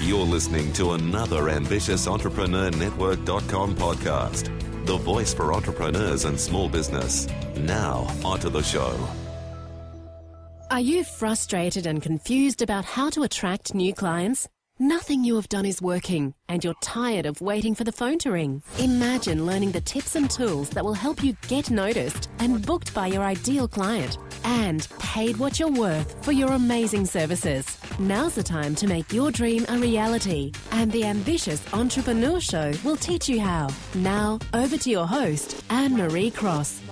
You're listening to another ambitious Entrepreneur Network.com podcast, the voice for entrepreneurs and small business. Now, onto the show. Are you frustrated and confused about how to attract new clients? Nothing you have done is working, and you're tired of waiting for the phone to ring. Imagine learning the tips and tools that will help you get noticed and booked by your ideal client and paid what you're worth for your amazing services. Now's the time to make your dream a reality, and the Ambitious Entrepreneur Show will teach you how. Now, over to your host, Anne Marie Cross.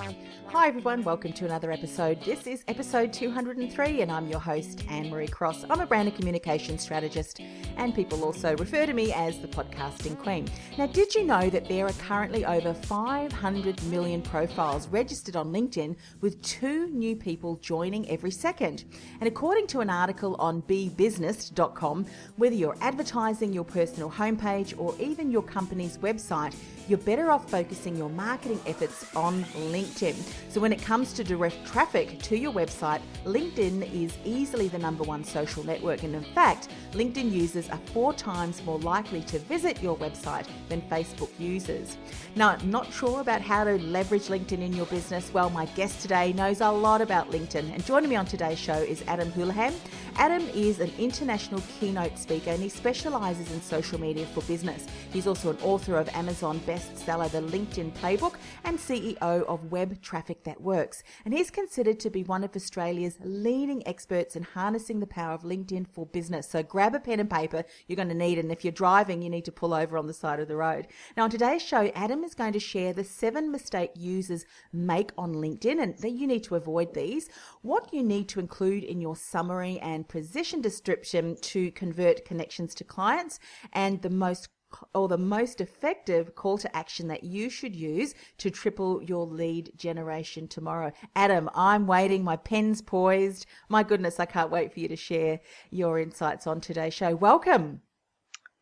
Hi everyone, welcome to another episode. This is episode 203 and I'm your host, Anne Marie Cross. I'm a brand and communication strategist and people also refer to me as the podcasting queen. Now, did you know that there are currently over 500 million profiles registered on LinkedIn with two new people joining every second? And according to an article on bebusiness.com, whether you're advertising your personal homepage or even your company's website, you're better off focusing your marketing efforts on LinkedIn. So, when it comes to direct traffic to your website, LinkedIn is easily the number one social network. And in fact, LinkedIn users are four times more likely to visit your website than Facebook users. Now, not sure about how to leverage LinkedIn in your business? Well, my guest today knows a lot about LinkedIn. And joining me on today's show is Adam Houlahan. Adam is an international keynote speaker and he specializes in social media for business. He's also an author of Amazon bestseller The LinkedIn Playbook and CEO of Web Traffic That Works. And he's considered to be one of Australia's leading experts in harnessing the power of LinkedIn for business. So grab a pen and paper, you're going to need it. And if you're driving, you need to pull over on the side of the road. Now, on today's show, Adam is going to share the seven mistake users make on LinkedIn and that you need to avoid these, what you need to include in your summary and position description to convert connections to clients, and the most or the most effective call to action that you should use to triple your lead generation tomorrow. Adam, I'm waiting. My pen's poised. My goodness, I can't wait for you to share your insights on today's show. Welcome.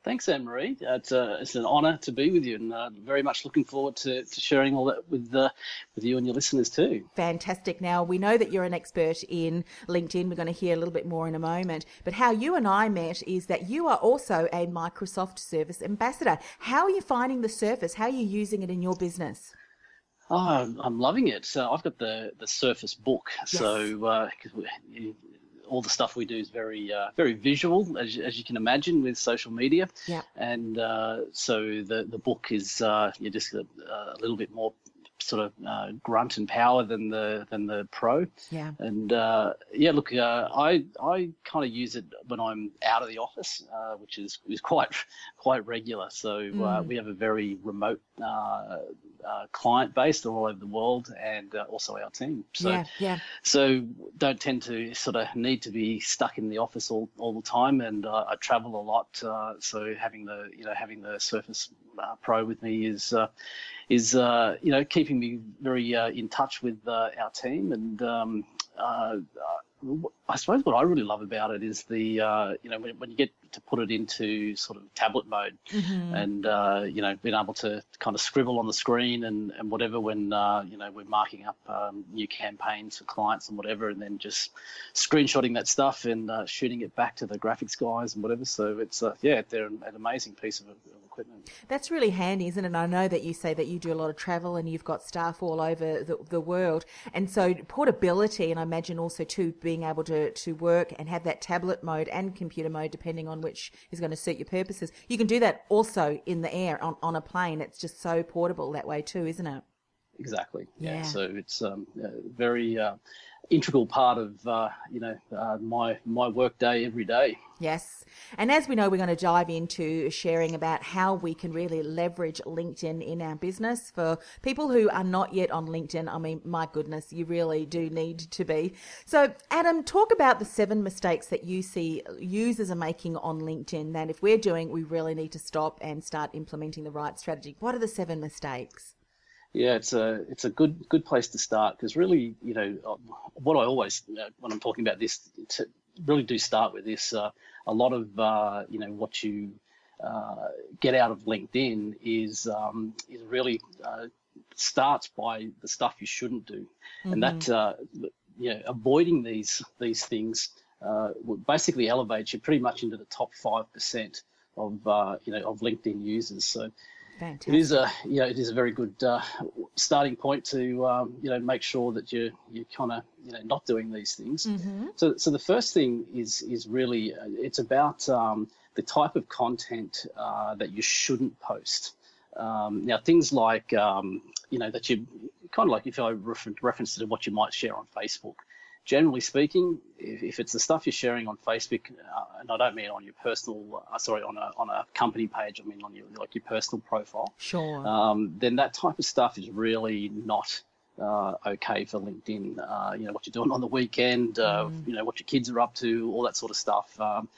Thanks, Anne Marie. It's, uh, it's an honour to be with you, and uh, very much looking forward to, to sharing all that with uh, with you and your listeners too. Fantastic. Now we know that you're an expert in LinkedIn. We're going to hear a little bit more in a moment. But how you and I met is that you are also a Microsoft Surface Ambassador. How are you finding the Surface? How are you using it in your business? Oh, I'm loving it. So I've got the the Surface book. Yes. So uh, all the stuff we do is very uh, very visual, as, as you can imagine, with social media. Yeah. And uh, so the the book is uh, you're just a, a little bit more sort of uh, grunt and power than the than the pro. Yeah. And uh, yeah, look, uh, I I kind of use it when I'm out of the office, uh, which is is quite quite regular. So uh, mm. we have a very remote uh, client based all over the world, and also our team. So yeah, yeah. So don't tend to sort of need to be stuck in the office all, all the time, and I travel a lot. so having the you know having the Surface Pro with me is is uh, you know keeping me very uh, in touch with uh, our team and um, uh, I suppose what I really love about it is the uh, you know when, when, you get to put it into sort of tablet mode mm-hmm. and uh, you know being able to kind of scribble on the screen and, and whatever when uh, you know we're marking up um, new campaigns for clients and whatever and then just screenshotting that stuff and uh, shooting it back to the graphics guys and whatever so it's uh, yeah they're an, an amazing piece of, of equipment. That's really handy, isn't it? And I know that you say that you do a lot of travel and you've got staff all over the, the world. And so portability, and I imagine also too being able to, to work and have that tablet mode and computer mode, depending on which is going to suit your purposes. You can do that also in the air on, on a plane. It's just so portable that way too, isn't it? Exactly. Yeah. yeah. So it's um, very, uh, integral part of uh, you know uh, my my work day every day. Yes. And as we know, we're going to dive into sharing about how we can really leverage LinkedIn in our business. For people who are not yet on LinkedIn, I mean, my goodness, you really do need to be. So, Adam, talk about the seven mistakes that you see users are making on LinkedIn that if we're doing, we really need to stop and start implementing the right strategy. What are the seven mistakes? Yeah, it's a it's a good good place to start because really, you know, what I always when I'm talking about this, to really do start with this. Uh, a lot of uh, you know what you uh, get out of LinkedIn is um, is really uh, starts by the stuff you shouldn't do, mm-hmm. and that mm-hmm. uh, you know avoiding these these things uh, basically elevates you pretty much into the top five percent of you know of LinkedIn users. So Fantastic. It is a you know, it is a very good uh, starting point to um, you know make sure that you you kind of you know not doing these things. Mm-hmm. So so the first thing is is really uh, it's about um, the type of content uh, that you shouldn't post. Um, now things like um, you know that you kind of like if I refer, reference to what you might share on Facebook generally speaking, if, if, it's the stuff you're sharing on Facebook, uh, and I don't mean on your personal, uh, sorry, on a on a company page, I mean on your like your personal profile. Sure. Um, then that type of stuff is really not uh, okay for LinkedIn. Uh, you know what you're doing on the weekend, uh, mm. you know what your kids are up to, all that sort of stuff. Um,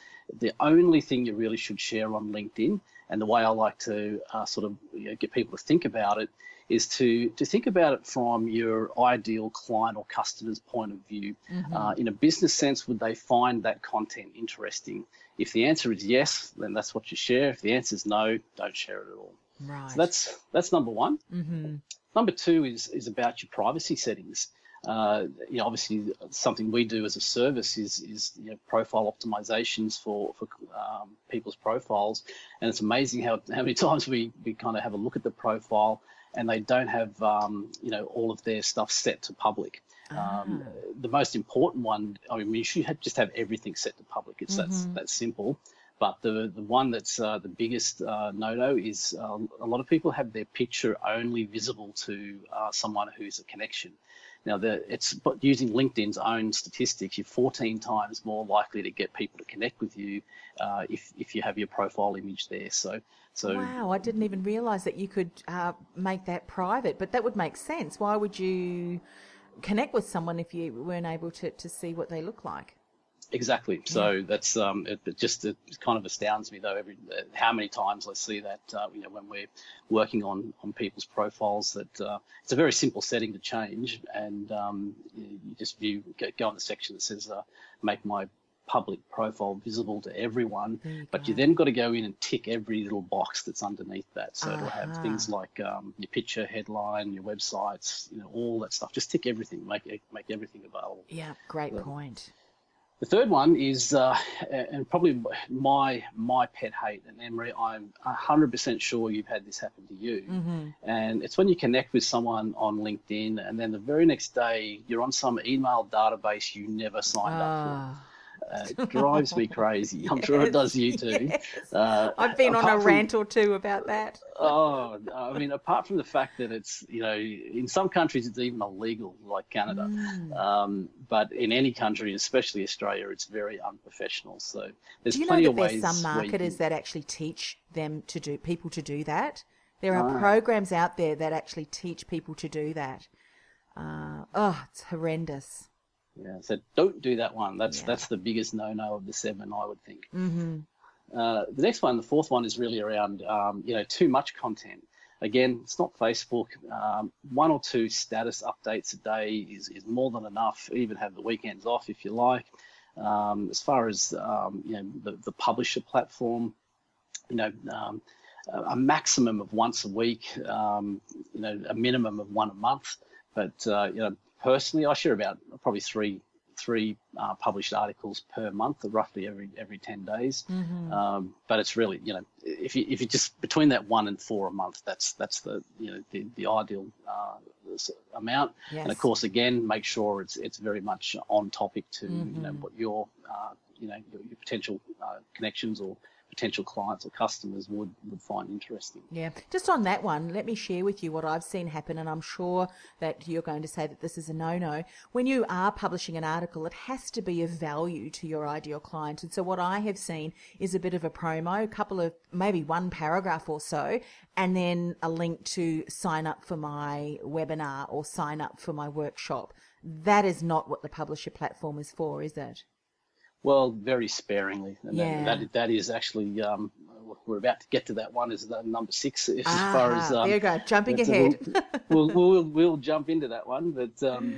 the only thing you really should share on LinkedIn, and the way I like to uh, sort of you know, get people to think about it, is to to think about it from your ideal client or customer's point of view. Mm-hmm. Uh, in a business sense, would they find that content interesting? If the answer is yes, then that's what you share. If the answer is no, don't share it at all. Right. So that's that's number one. Mm-hmm. Number two is is about your privacy settings. Uh, you know, obviously, something we do as a service is is you know, profile optimizations for for um, people's profiles, and it's amazing how how many times we we kind of have a look at the profile and they don't have um, you know all of their stuff set to public. Ah. Um, the most important one, I mean, you should have, just have everything set to public. It's mm-hmm. that's that's simple. But the the one that's uh, the biggest uh, no-no is uh, a lot of people have their picture only visible to uh, someone who's a connection. Now, the, it's using LinkedIn's own statistics. You're 14 times more likely to get people to connect with you uh, if if you have your profile image there. So so wow, I didn't even realise that you could uh, make that private, but that would make sense. Why would you connect with someone if you weren't able to, to see what they look like? Exactly. So yeah. that's um, it, it, just it kind of astounds me though every uh, how many times I see that uh, you know when we're working on on people's profiles that uh, it's a very simple setting to change and um, you, just view go, go on the section that says uh, make my public profile visible to everyone, you but you then got to go in and tick every little box that's underneath that. So uh-huh. it'll have things like um, your picture, headline, your websites, you know, all that stuff. Just tick everything, make make everything available. Yeah, great so, point. The third one is, uh, and probably my my pet hate, Anne Marie, I'm 100% sure you've had this happen to you. Mm-hmm. And it's when you connect with someone on LinkedIn, and then the very next day you're on some email database you never signed up for ah. Uh, it drives me crazy. I'm yes, sure it does you too. Yes. Uh, I've been on a from, rant or two about that. oh, I mean, apart from the fact that it's, you know, in some countries it's even illegal, like Canada. Mm. Um, but in any country, especially Australia, it's very unprofessional. So there's do you plenty know that of. There's some marketers can... that actually teach them to do people to do that. There are oh. programs out there that actually teach people to do that. Uh, oh, it's horrendous. Yeah, so don't do that one. That's yeah. that's the biggest no-no of the seven, I would think. Mm-hmm. Uh, the next one, the fourth one, is really around um, you know too much content. Again, it's not Facebook. Um, one or two status updates a day is, is more than enough. Even have the weekends off if you like. Um, as far as um, you know, the, the publisher platform, you know, um, a maximum of once a week, um, you know, a minimum of one a month. But uh, you know, personally, I share about probably three three uh, published articles per month, roughly every every ten days. Mm-hmm. Um, but it's really, you know, if you if you just between that one and four a month, that's that's the you know the the ideal uh, amount. Yes. And of course, again, make sure it's it's very much on topic to mm-hmm. you know mm-hmm. what your uh, you know your, your potential uh, connections or potential clients or customers would would find interesting. Yeah, just on that one, let me share with you what I've seen happen, and I'm sure that you're going to say that this is a no-no. When you are publishing an article, it has to be of value to your ideal client, and so what I have seen is a bit of a promo, a couple of maybe one paragraph or so, and then a link to sign up for my webinar or sign up for my workshop. That is not what the publisher platform is for, is it? Well, very sparingly. And Yeah. that, that, that is actually, um, we're about to get to that one, is the number six as Ah, far as. Um, there you go, jumping ahead. We'll, we'll, we'll, we'll jump into that one, but um,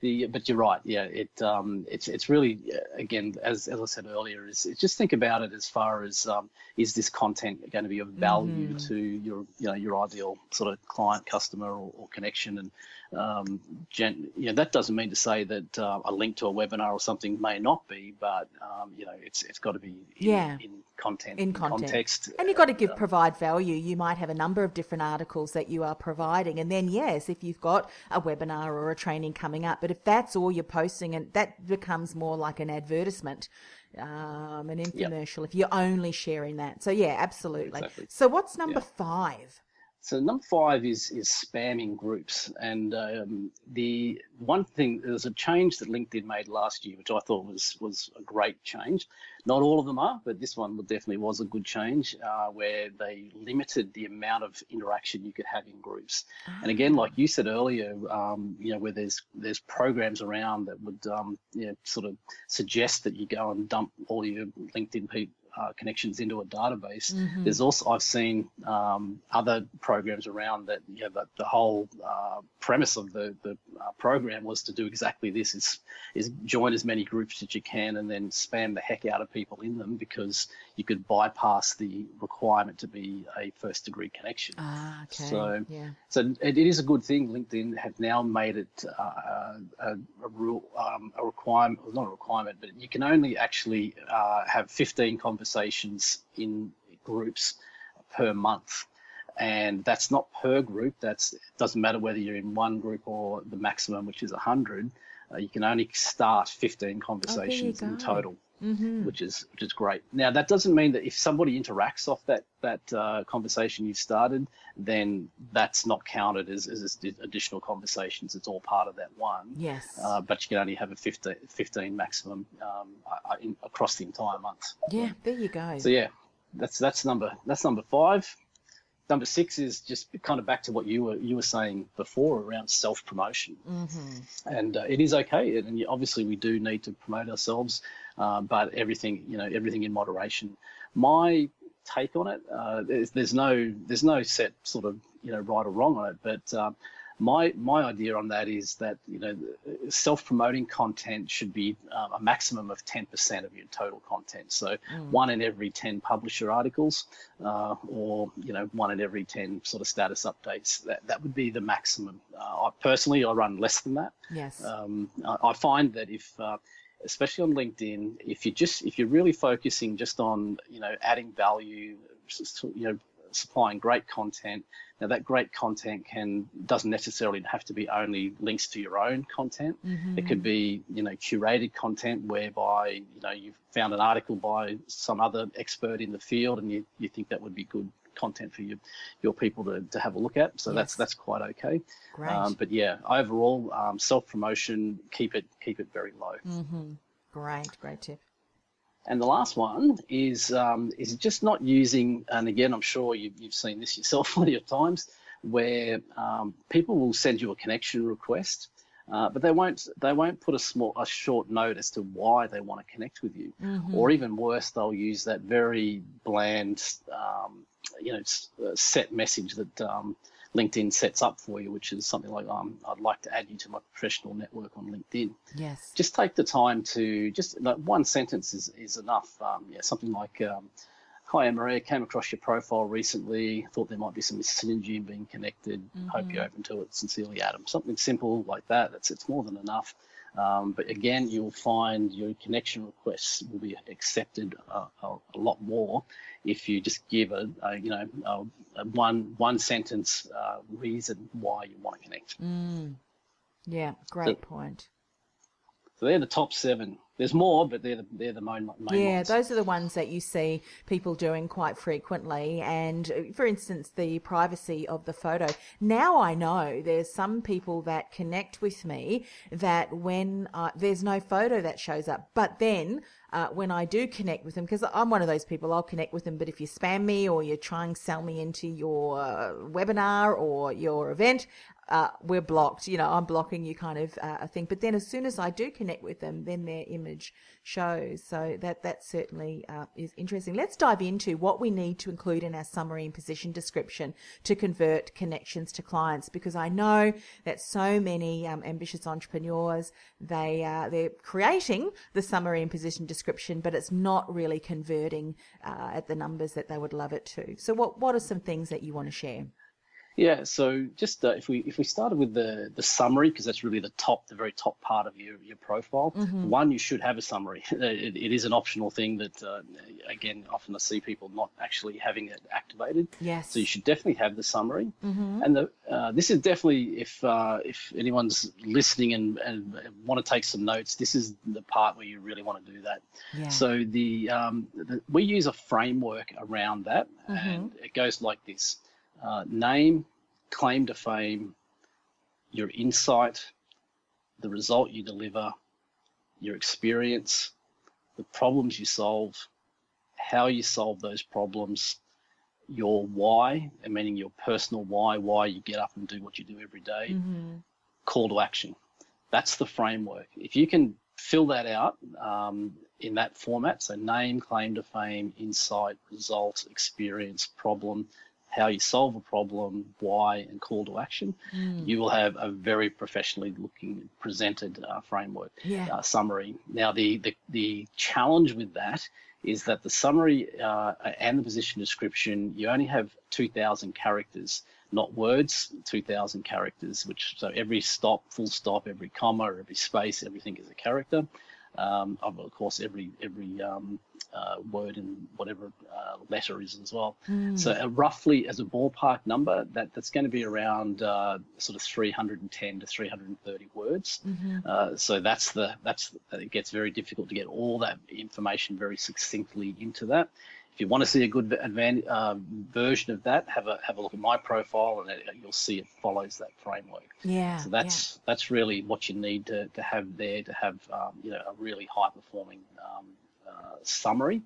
the but you're right. Yeah, it um, it's it's really uh, again as, as I said earlier, is just think about it as far as um, is this content going to be of value Mm-hmm. to your you know your ideal sort of client, customer, or, or connection, and um, gen, you know that doesn't mean to say that uh, a link to a webinar or something may not be, but um, you know it's it's got to be in, Yeah. in content, in content. context, And you've got to give provide value. You might have a number of different articles that you are providing. And then, yes, if you've got a webinar or a training coming up, but if that's all you're posting, and that becomes more like an advertisement, um, an infomercial, if you're only sharing that. So, yeah, absolutely. Exactly. So, what's number Yeah. five? So number five is is spamming groups, and um, the one thing there's a change that LinkedIn made last year, which I thought was was a great change. Not all of them are, but this one definitely was a good change, uh, where they limited the amount of interaction you could have in groups. And again, like you said earlier, um, you know, where there's there's programs around that would um, you know, sort of suggest that you go and dump all your LinkedIn people uh, connections into a database. There's also I've seen um, other programs around that you know the, the whole uh, premise of the the uh, program was to do exactly this: is is join as many groups as you can and then spam the heck out of people in them because you could bypass the requirement to be a first degree connection. Ah, okay. So- yeah. So it, it is a good thing. LinkedIn have now made it uh, a, a rule, um, a requirement, not a requirement, but you can only actually uh, have 15 conversations in groups per month. And that's not per group. That's it doesn't matter whether you're in one group or the maximum, which is 100. Uh, you can only start 15 conversations in total Mm-hmm. which is which is great. Now that doesn't mean that if somebody interacts off that that uh, conversation you've started, then that's not counted as, as additional conversations. It's all part of that one. Yes. Uh, but you can only have a 15, 15 maximum um, uh, in, across the entire month. yeah, there you go. So yeah, that's that's number that's number five. Number six is just kind of back to what you were you were saying before around self promotion, Mm-hmm. and uh, it is okay. And obviously, we do need to promote ourselves, uh, but everything you know, everything in moderation. My take on it, uh, there's, there's no there's no set sort of you know right or wrong on it, but um, my my idea on that is that you know self promoting content should be um, a maximum of 10% of your total content. So one in every 10 publisher articles, uh, or you know one in every 10 sort of status updates. That that would be the maximum. Uh, I personally I run less than that. yes. Um, I I find that if, uh, especially on LinkedIn, if you just if you're really focusing just on you know adding value, you know supplying great content. Now that great content can doesn't necessarily have to be only links to your own content. It could be you know curated content whereby you know you've found an article by some other expert in the field and you, you think that would be good content for your your people to, to have a look at. So that's that's quite okay. Great. Um, but yeah, overall, um, self promotion, keep it keep it very low. mm-hmm. Great, great tip. And the last one is um, is just not using. And again, I'm sure you've, you've seen this yourself plenty of times, where um, people will send you a connection request, uh, but they won't they won't put a small a short note as to why they want to connect with you, or even worse, they'll use that very bland, um, you know, uh, set message that. LinkedIn sets up for you, which is something like, um, I'd like to add you to my professional network on LinkedIn Yes. just take the time to just like one sentence is, is enough. Um, yeah, something like, um, "Hi, Maria, came across your profile recently. Thought there might be some synergy in being connected. Hope you're open to it. Sincerely, Adam." Something simple like that. That's it's more than enough. Um, but again, you'll find your connection requests will be accepted uh, a, a lot more if you just give a, a you know a, a one one sentence uh, reason why you want to connect. Mm. Yeah, great So- point. So they're the top seven. There's more, but they're the, they're the main, main yeah, ones. those are the ones that you see people doing quite frequently. And uh, for instance, the privacy of the photo. Now I know there's some people that connect with me that when uh, there's no photo that shows up, but then uh, when I do connect with them, because I'm one of those people, I'll connect with them. But if you spam me or you're trying to sell me into your uh, webinar or your event, uh, we're blocked. You know, I'm blocking you kind of uh, a thing. But then as soon as I do connect with them, then their image shows. So that that certainly uh, is interesting. Let's dive into what we need to include in our summary and position description to convert connections to clients, because I know that so many um, ambitious entrepreneurs they uh, they're creating the summary and position description, but it's not really converting uh, at the numbers that they would love it to. So what what are some things that you want to share? Yeah, so just uh, if we if we started with the the summary because that's really the top the very top part of your your profile. Mm-hmm. One, you should have a summary. It, it is an optional thing that uh, again often I see people not actually having it activated. Yes. So you should definitely have the summary. Mm-hmm. And the uh, this is definitely if uh, if anyone's listening and, and want to take some notes, this is the part where you really want to do that. Yeah. So the, um, the we use a framework around that, Mm-hmm. and it goes like this uh, name, claim to fame, your insight, the result you deliver, your experience, the problems you solve, how you solve those problems, your why, and meaning your personal why, why you get up and do what you do every day, Mm-hmm. call to action. That's the framework. If you can fill that out um, in that format, so name, claim to fame, insight, result, experience, problem, how you solve a problem, why, and call to action, Mm. you will have a very professionally looking presented uh, framework Yeah. uh, summary. Now, the, the the challenge with that is that the summary uh, and the position description, you only have 2,000 characters, not words, 2,000 characters. Which so every stop, full stop, every comma, every space, everything is a character. Um, of of course, every every um, uh, word and whatever uh, letter is as well. So uh, roughly, as a ballpark number, that that's going to be around uh, sort of 310 to 330 words. Uh, so that's the that's it gets very difficult to get all that information very succinctly into that. If you want to see a good advan- uh, version of that, have a have a look at my profile, and it, you'll see it follows that framework. Yeah. So that's that's really what you need to, to have there to have um, you know a really high performing um, uh, summary.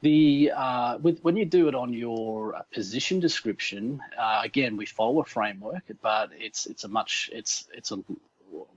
The uh, with when you do it on your position description, uh, again we follow a framework, but it's it's a much it's it's a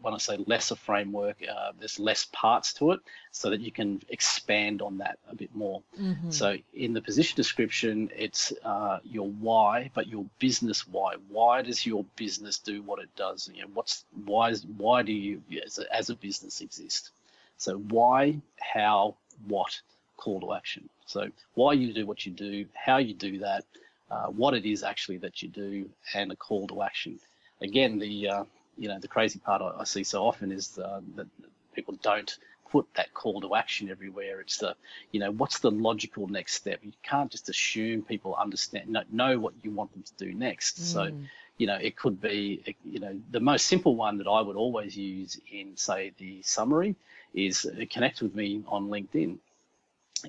when I say lesser framework, uh, there's less parts to it, so that you can expand on that a bit more. Mm-hmm. So in the position description, it's uh, your why, but your business why. Why does your business do what it does? You know, what's why? Is, why do you as a, as a business exist? So why, how, what, call to action. So why you do what you do, how you do that, uh, what it is actually that you do, and a call to action. Again, the uh, you know the crazy part I, I see so often is uh, that people don't put that call to action everywhere. It's the you know what's the logical next step. You can't just assume people understand know, know what you want them to do next. So you know it could be you know the most simple one that I would always use in say the summary is uh, connect with me on LinkedIn.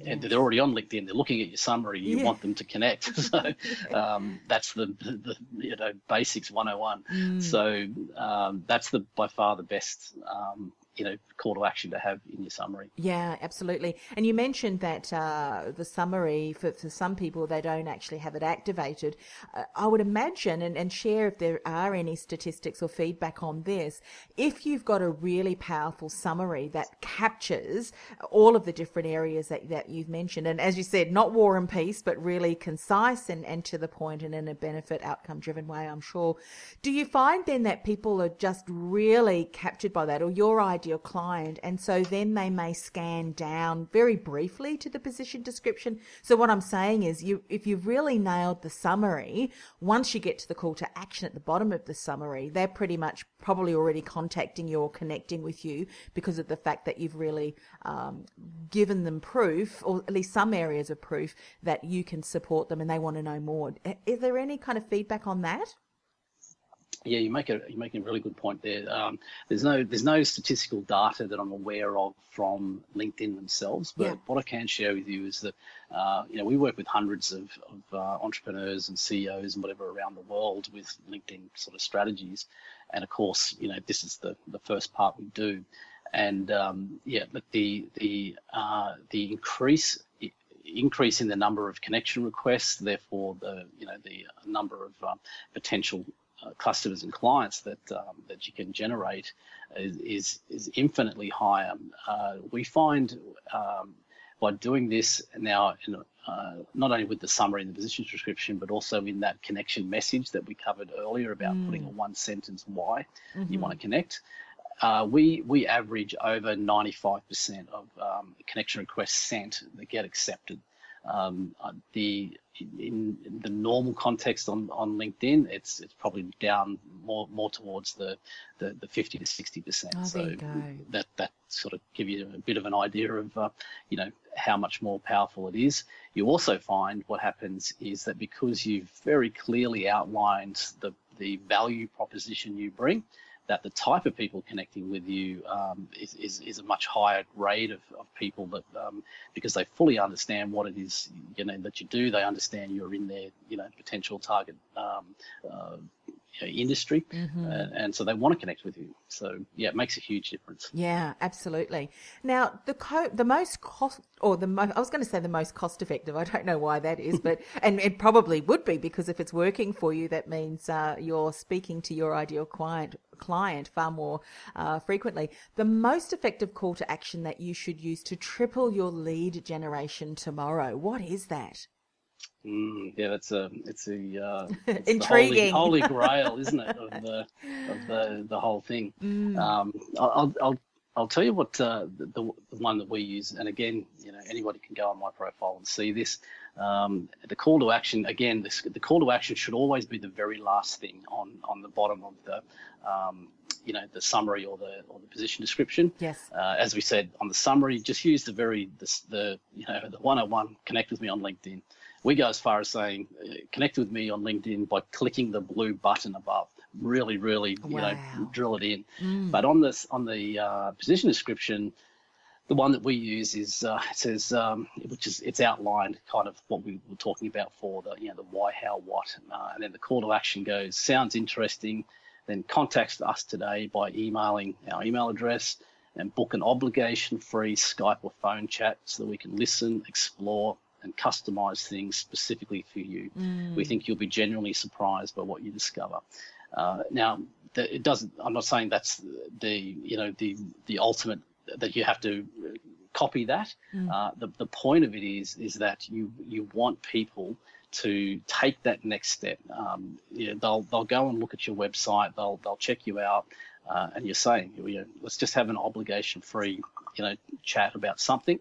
And they're already on LinkedIn. They're looking at your summary. You Yeah. want them to connect. So um, that's the, the you know basics 101. Mm. So um, that's the by far the best um, you know call to action to have in your summary. Yeah, absolutely. And you mentioned that uh, the summary for, for some people they don't actually have it activated. Uh, I would imagine and, and share if there are any statistics or feedback on this. If you've got a really powerful summary that captures all of the different areas that, that you've mentioned, and as you said, not war and peace, but really concise and, and to the point and in a benefit outcome driven way, I'm sure. Do you find then that people are just really captured by that or your ideal client. And so then they may scan down very briefly to the position description. So what i'm saying is you if you've really nailed the summary once you get to the call to action at the bottom of the summary they're pretty much probably already contacting you or connecting with you because of the fact that you've really um, given them proof or at least some areas of proof that you can support them and they want to know more. Is there any kind of feedback on that Yeah, you make a you making a really good point there. Um, there's no there's no statistical data that I'm aware of from LinkedIn themselves, but Yeah. what I can share with you is that uh, you know we work with hundreds of, of uh, entrepreneurs and CEOs and whatever around the world with LinkedIn sort of strategies, and of course you know this is the the first part we do, and um, yeah, look the the uh, the increase increase in the number of connection requests, therefore the you know the number of um, potential uh, customers and clients that um, that you can generate is is, is infinitely higher. Uh, we find um, by doing this now, in, uh, not only with the summary and the position description, but also in that connection message that we covered earlier about putting a one sentence why you want to connect. Uh, we we average over 95% of um, connection requests sent that get accepted. Um, uh, the in, in the normal context on, on LinkedIn, it's it's probably down more more towards the the, the 50 to 60 percent. Oh, so there you go. that that sort of give you a bit of an idea of uh, you know how much more powerful it is. You also find what happens is that because you've very clearly outlined the the value proposition you bring, that the type of people connecting with you um, is, is, is a much higher grade of, of people that um, because they fully understand what it is you know that you do they understand you're in their you know potential target um, uh, you know, industry and, and so they want to connect with you so yeah it makes a huge difference Yeah, absolutely. Now, the co- the most cost, or the mo- I was going to say the most cost effective. I don't know why that is, but and it probably would be because if it's working for you, that means uh, you're speaking to your ideal client client far more uh, frequently. The most effective call to action that you should use to triple your lead generation tomorrow. What is that? Mm, yeah, that's a it's a uh, it's Intriguing. holy, holy grail, isn't it, of the of the the whole thing. Um, I'll I'll I'll tell you what uh, the, the the one that we use, and again, you know, anybody can go on my profile and see this. Um, the call to action, again, this, the call to action should always be the very last thing on on the bottom of the um, you know the summary or the or the position description. Yes. Uh, as we said on the summary, just use the very the, the you know the 101. Connect with me on LinkedIn. We go as far as saying uh, connect with me on LinkedIn by clicking the blue button above. Really, really, you Wow. know, drill it in. But on this on the uh, position description, the one that we use is uh, it says um, which is it's outlined kind of what we were talking about for the you know the why how what uh, and then the call to action goes sounds interesting then contact us today by emailing our email address and book an obligation free Skype or phone chat so that we can listen explore and customize things specifically for you we think you'll be genuinely surprised by what you discover uh, now the, it doesn't i'm not saying that's the you know the the ultimate that you have to copy that. Uh, the, the point of it is is that you you want people to take that next step. Um, you know, they'll they'll go and look at your website. They'll they'll check you out, uh, and you're saying, you know, let's just have an obligation free, you know, chat about something,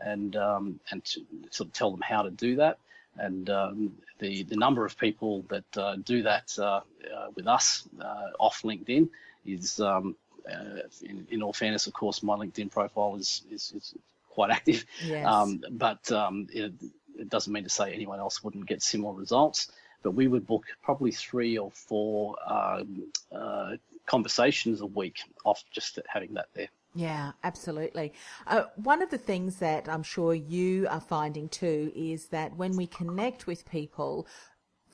and um, and to sort of tell them how to do that. And um, the the number of people that uh, do that uh, uh, with us uh, off LinkedIn is um, uh, in, in all fairness, of course, my LinkedIn profile is is, is quite active, Yes. um, but um, it, it doesn't mean to say anyone else wouldn't get similar results. But we would book probably three or four um, uh, conversations a week off just having that there. Yeah, absolutely. Uh, one of the things that I'm sure you are finding too is that when we connect with people,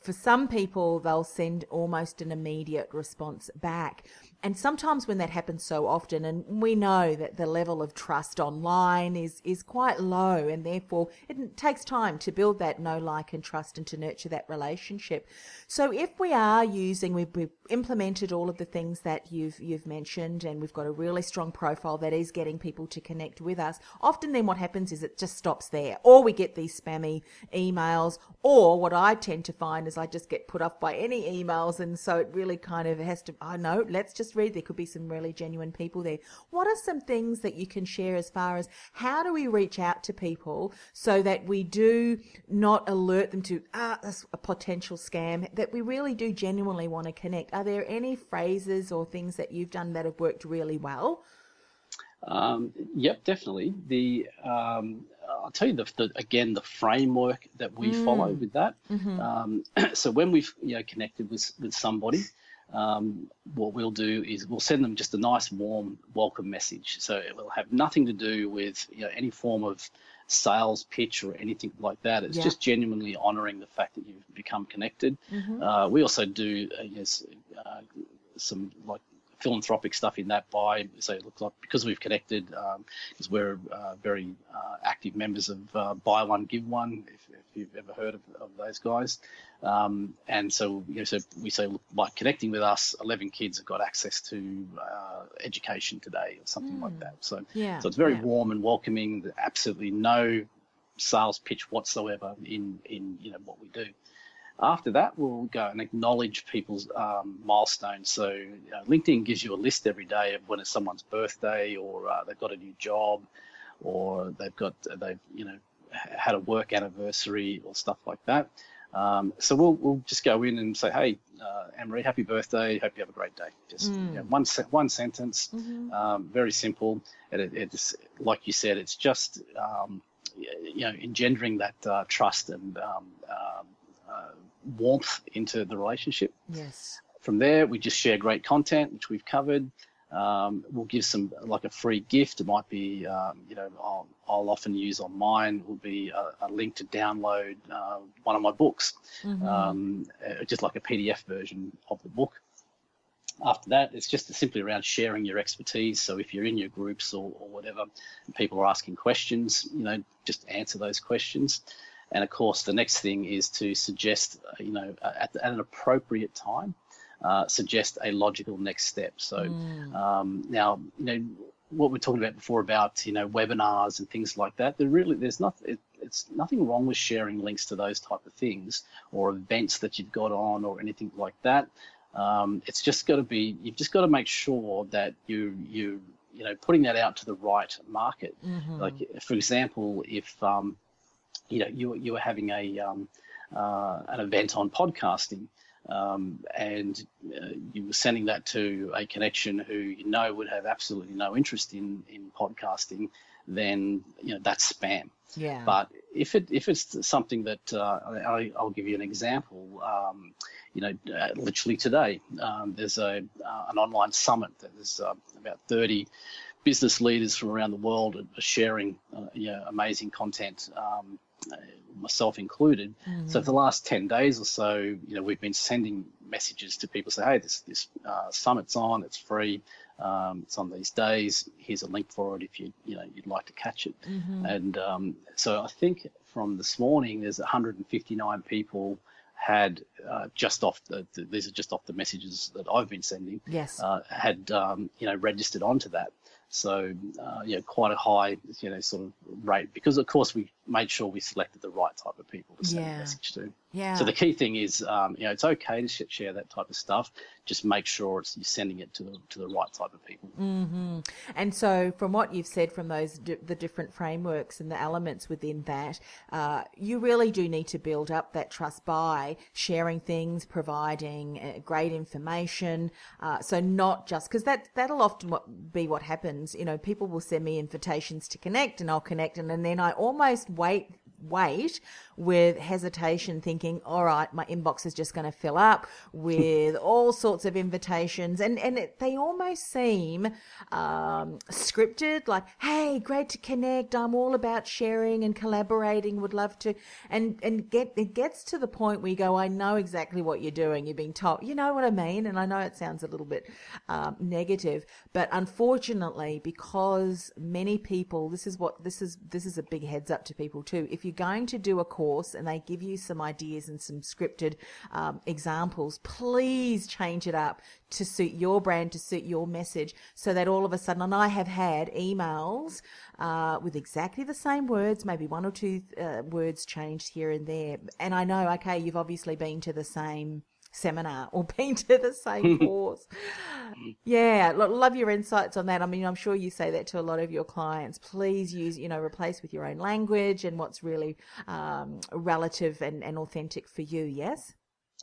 for some people, they'll send almost an immediate response back. And sometimes when that happens so often, and we know that the level of trust online is, is quite low, and therefore it takes time to build that know, like, and trust and to nurture that relationship. So if we are using, we've, we've implemented all of the things that you've, you've mentioned, and we've got a really strong profile that is getting people to connect with us, often then what happens is it just stops there, or we get these spammy emails, or what I tend to find is I just get put off by any emails, and so it really kind of has to, I know, let's just read. There could be some really genuine people there. What are some things that you can share as far as how do we reach out to people so that we do not alert them to, ah, that's a potential scam, that we really do genuinely want to connect? Are there any phrases or things that you've done that have worked really well? Um, yep, definitely. The um, I'll tell you the, the again the framework that we follow with that. Um, so when we've you know connected with with somebody, um, what we'll do is we'll send them just a nice warm welcome message. So it will have nothing to do with you know, any form of sales pitch or anything like that. It's Yeah. just genuinely honouring the fact that you've become connected. Mm-hmm. Uh, we also do uh, yes, uh, some like philanthropic stuff in that by so it looks like because we've connected because we're uh, very uh, active members of uh, buy one give one if, if you've ever heard of, of those guys. Um, and so you know so we say look, by connecting with us 11 kids have got access to uh, education today or something like that. So Yeah, so it's very yeah. warm and welcoming. Absolutely no sales pitch whatsoever in in you know what we do after that, we'll go and acknowledge people's um, milestones. So, you know, LinkedIn gives you a list every day of when it's someone's birthday, or uh, they've got a new job, or they've got they've you know had a work anniversary or stuff like that. Um, so we'll we'll just go in and say, hey, uh, Anne-Marie, happy birthday. Hope you have a great day. Just you know, one se- one sentence, um, very simple. And it, it's like you said, it's just um, you know engendering that uh, trust and um, um, warmth into the relationship. Yes. From there, we just share great content, which we've covered. Um, we'll give some like a free gift. It might be, um, you know, I'll, I'll often use on mine will be a, a link to download uh, one of my books, um, uh, just like a PDF version of the book. After that, it's just simply around sharing your expertise. So if you're in your groups or, or whatever, people are asking questions, you know, just answer those questions. And of course, the next thing is to suggest, uh, you know, at, at an appropriate time, uh, suggest a logical next step. So um, now, you know, what we're talking about before about you know webinars and things like that. There really there's not it, it's nothing wrong with sharing links to those type of things or events that you've got on or anything like that. Um, it's just got to be you've just got to make sure that you you you know putting that out to the right market. Like for example, if um, you know you you were having a um, uh, an event on podcasting um, and uh, you were sending that to a connection who you know would have absolutely no interest in in podcasting, then you know that's spam. Yeah. But if it if it's something that uh, I, I'll give you an example. Um, you know, uh, literally today, um, there's a uh, an online summit that there's uh, about 30 business leaders from around the world are sharing, uh, you know, amazing content. Um, myself included. So for the last 10 days or so, you know, we've been sending messages to people say, hey, this, this uh, summit's on, it's free, um, it's on these days. Here's a link for it if you, you know, you'd like to catch it. And um, so I think from this morning, there's 159 people had uh, just off the, the, these are just off the messages that I've been sending Yes. uh, had um, you know registered onto that. So uh, you know quite a high you know sort of rate because of course we made sure we selected the right type of people to send Yeah. the message to. yeah. So the key thing is um, you know it's okay to sh- share that type of stuff. Just make sure it's you're sending it to the to the right type of people. Mm-hmm. And so, from what you've said from those the different frameworks and the elements within that, uh, you really do need to build up that trust by sharing things, providing uh, great information. Uh, so not just because that that'll often be what happens. You know, people will send me invitations to connect, and I'll connect, and, and then I almost wait wait with hesitation thinking all right my inbox is just going to fill up with all sorts of invitations. And and it, they almost seem um, scripted like hey great to connect. I'm all about sharing and collaborating. Would love to and and get it gets to the point where you go i know exactly what you're doing. You've been told you know what i mean? And i know it sounds a little bit um, negative but unfortunately because many people this is what this is this is a big heads up to people too. If you're going to do a course and they give you some ideas and some scripted um, examples please change it up to suit your brand to suit your message so that all of a sudden and i have had emails uh, with exactly the same words maybe one or two uh, words changed here and there. And i know okay you've obviously been to the same seminar or been to the same course. Yeah, lo- love your insights on that. I mean, I'm sure you say that to a lot of your clients. Please use, you know, replace with your own language and what's really um, relative and, and authentic for you. Yes.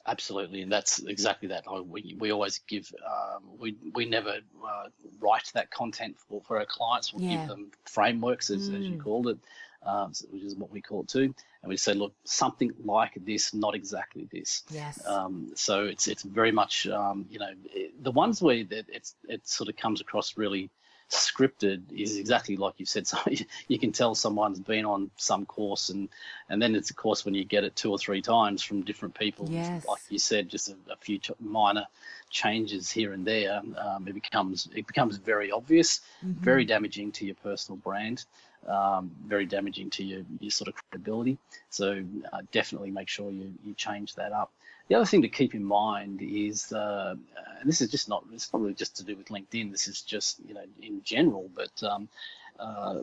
Absolutely, and that's exactly that. I- We, we always give um, we we never uh, write that content for, for our clients. We'll Yeah. give them frameworks, as, as you called it, um, which is what we call it too. And we say, look, something like this, not exactly this. Yes. Um, so it's it's very much um, you know the ones where it, it's it sort of comes across really scripted is exactly like you said. So you can tell someone's been on some course, and and then it's of course when you get it two or three times from different people. Yes. Like you said, just a, a few minor changes here and there, um, it becomes it becomes very obvious, mm-hmm. very damaging to your personal brand. Um, very damaging to your, your sort of credibility. So uh, definitely make sure you, you change that up. The other thing to keep in mind is, uh, and this is just not, it's probably just to do with LinkedIn. This is just, you know, in general, but um, uh,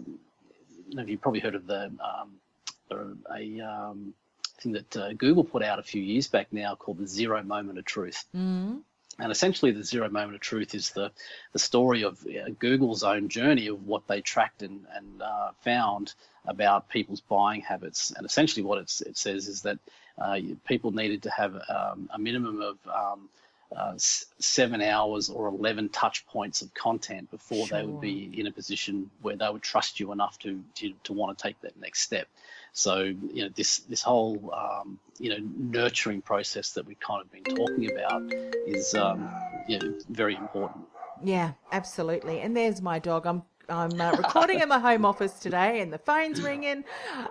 you've probably heard of the um, a um, thing that uh, Google put out a few years back now called the zero moment of truth. Mm-hmm. And essentially, the zero moment of truth is the, the story of uh, Google's own journey of what they tracked and, and uh, found about people's buying habits. And essentially, what it says is that uh, people needed to have um, a minimum of um, uh, seven hours or 11 touch points of content before sure. they would be in a position where they would trust you enough to, to, to want to take that next step. So, you know, this, this whole, um, you know, nurturing process that we've kind of been talking about is, um, you know, very important. Yeah, absolutely. And there's my dog. I'm I'm uh, recording in my home office today, and the phone's ringing,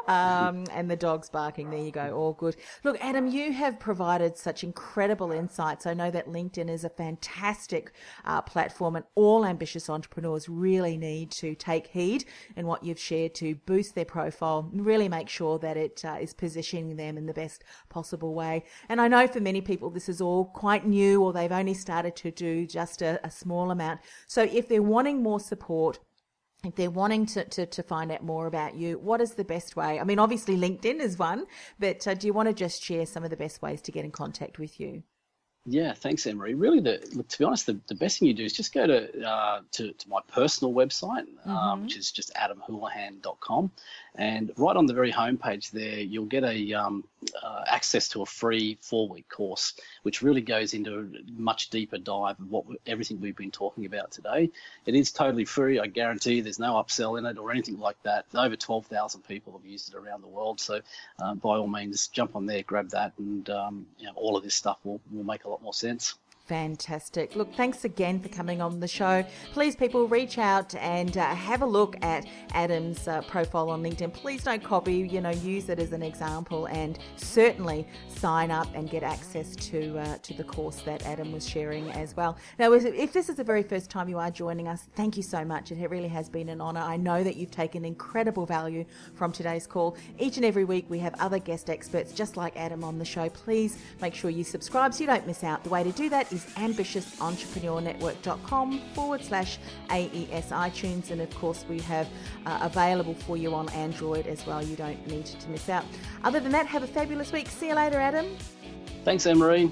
um, and the dog's barking. There you go, all good. Look, Adam, you have provided such incredible insights. I know that LinkedIn is a fantastic uh, platform, and all ambitious entrepreneurs really need to take heed in what you've shared to boost their profile, really make sure that it uh, is positioning them in the best possible way. And I know for many people this is all quite new, or they've only started to do just a, a small amount. So if they're wanting more support if they're wanting to, to, to, find out more about you, what is the best way? I mean, obviously LinkedIn is one, but uh, do you want to just share some of the best ways to get in contact with you? Yeah, thanks, Emery. Really, the look, to be honest, the, the best thing you do is just go to uh, to, to, my personal website, um, mm-hmm. which is just adamhoulahan.com, and right on the very homepage there, you'll get a um, uh, access to a free four week course, which really goes into a much deeper dive of what everything we've been talking about today. It is totally free. I guarantee there's no upsell in it or anything like that. Over 12,000 people have used it around the world. So uh, by all means, jump on there, grab that, and um, you know, all of this stuff will, will make a lot more sense. Fantastic. Look, thanks again for coming on the show. Please, people, reach out and uh, have a look at Adam's uh, profile on LinkedIn. Please don't copy, you know, use it as an example and certainly sign up and get access to uh, to the course that Adam was sharing as well. Now, if this is the very first time you are joining us, thank you so much. It really has been an honour. I know that you've taken incredible value from today's call. Each and every week, we have other guest experts just like Adam on the show. Please make sure you subscribe so you don't miss out. The way to do that is ambitiousentrepreneurnetwork.com forward slash AES iTunes. And of course, we have uh, available for you on Android as well. You don't need to miss out. Other than that, have a fabulous week. See you later, Adam. Thanks, Emery.